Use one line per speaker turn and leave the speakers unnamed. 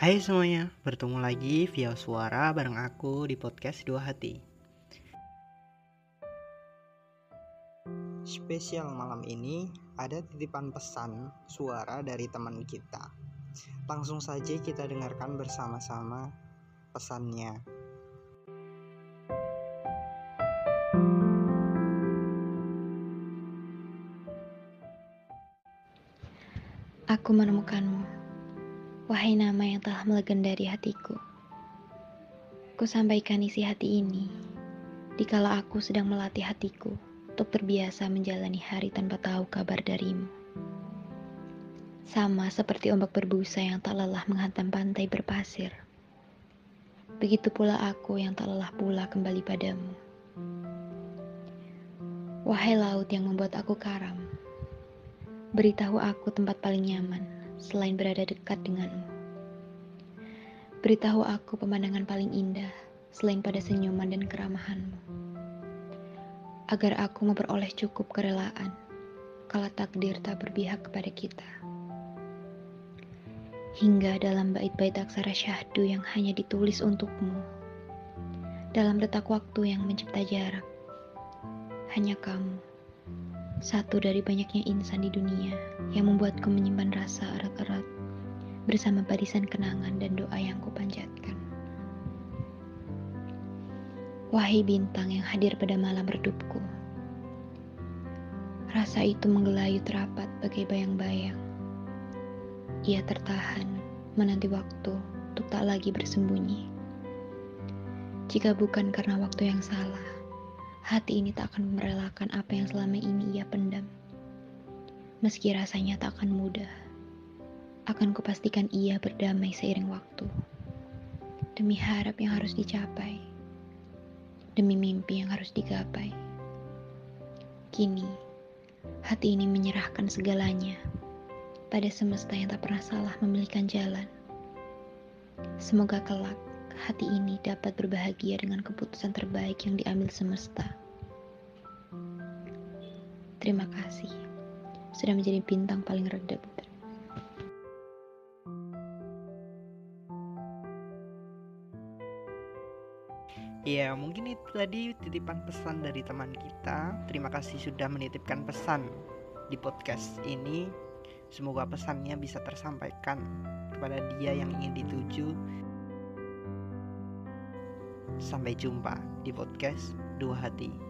Hai semuanya, bertemu lagi via suara bareng aku di podcast Dua Hati. Spesial malam ini ada titipan pesan suara dari teman kita. Langsung saja kita dengarkan bersama-sama pesannya.
Aku menemukanmu, wahai nama yang telah melegendari hatiku. Ku sampaikan isi hati ini, dikala aku sedang melatih hatiku untuk terbiasa menjalani hari tanpa tahu kabar darimu. Sama seperti ombak berbusa yang tak lelah menghantam pantai berpasir. Begitu pula aku yang tak lelah pula kembali padamu. Wahai laut yang membuat aku karam, Beritahu aku tempat paling nyaman selain berada dekat denganmu. Beritahu aku pemandangan paling indah selain pada senyuman dan keramahanmu. Agar aku memperoleh cukup kerelaan kala takdir tak berpihak kepada kita. Hingga dalam bait-bait aksara syahdu yang hanya ditulis untukmu. Dalam detak waktu yang mencipta jarak. Hanya kamu satu dari banyaknya insan di dunia yang membuatku menyimpan rasa erat-erat bersama barisan kenangan dan doa yang kupanjatkan. Wahai bintang yang hadir pada malam redupku, rasa itu menggelayut rapat bagai bayang-bayang. Ia tertahan menanti waktu untuk tak lagi bersembunyi. Jika bukan karena waktu yang salah, hati ini tak akan merelakan apa yang selama ini ia pendam. Meski rasanya tak akan mudah, akan kupastikan ia berdamai seiring waktu. Demi harap yang harus dicapai, demi mimpi yang harus digapai. Kini, hati ini menyerahkan segalanya pada semesta yang tak pernah salah memilihkan jalan. Semoga kelak hati ini dapat berbahagia dengan keputusan terbaik yang diambil semesta. Terima kasih sudah menjadi bintang paling redap.
Ya, mungkin itu tadi titipan pesan dari teman kita. Terima kasih sudah menitipkan pesan di podcast ini. Semoga pesannya bisa tersampaikan kepada dia yang ingin dituju Sampai jumpa di podcast Dua Hati.